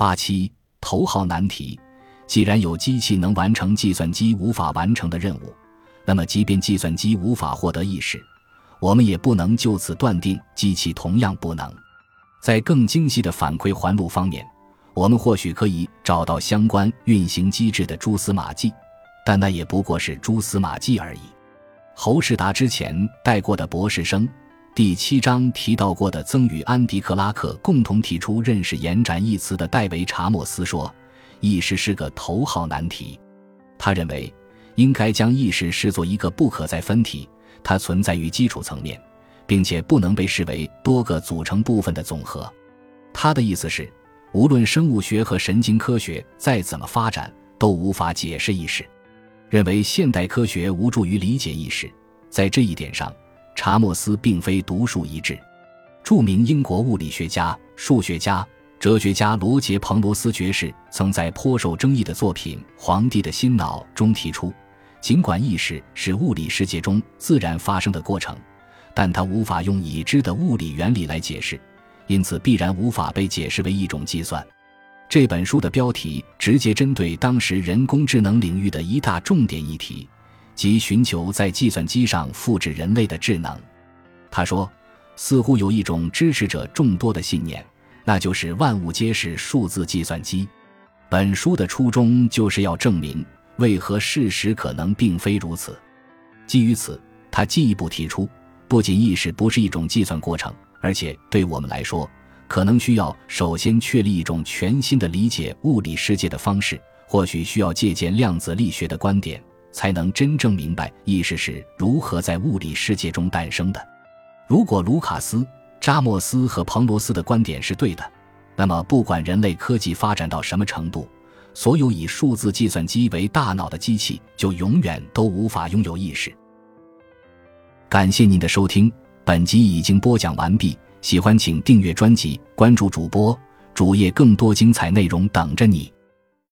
八七头号难题：既然有机器能完成计算机无法完成的任务，那么即便计算机无法获得意识，我们也不能就此断定机器同样不能。在更精细的反馈环路方面，我们或许可以找到相关运行机制的蛛丝马迹，但那也不过是蛛丝马迹而已。侯世达之前带过的博士生。第七章提到过的曾与安迪·克拉克共同提出认识延展一词的戴维·查莫斯说：“意识是个头号难题。”他认为应该将意识视作一个不可再分体，它存在于基础层面，并且不能被视为多个组成部分的总和。他的意思是，无论生物学和神经科学再怎么发展，都无法解释意识。认为现代科学无助于理解意识，在这一点上。查莫斯并非独树一帜，著名英国物理学家、数学家、哲学家罗杰·彭罗斯爵士曾在颇受争议的作品《皇帝的新脑》中提出，尽管意识是物理世界中自然发生的过程，但它无法用已知的物理原理来解释，因此必然无法被解释为一种计算。这本书的标题直接针对当时人工智能领域的一大重点议题。即寻求在计算机上复制人类的智能，他说：“似乎有一种支持者众多的信念，那就是万物皆是数字计算机。”本书的初衷就是要证明为何事实可能并非如此。基于此，他进一步提出，不仅意识不是一种计算过程，而且对我们来说，可能需要首先确立一种全新的理解物理世界的方式，或许需要借鉴量子力学的观点。才能真正明白意识是如何在物理世界中诞生的。如果卢卡斯、扎莫斯和彭罗斯的观点是对的，那么不管人类科技发展到什么程度，所有以数字计算机为大脑的机器就永远都无法拥有意识。感谢您的收听，本集已经播讲完毕。喜欢请订阅专辑，关注主播主页，更多精彩内容等着你。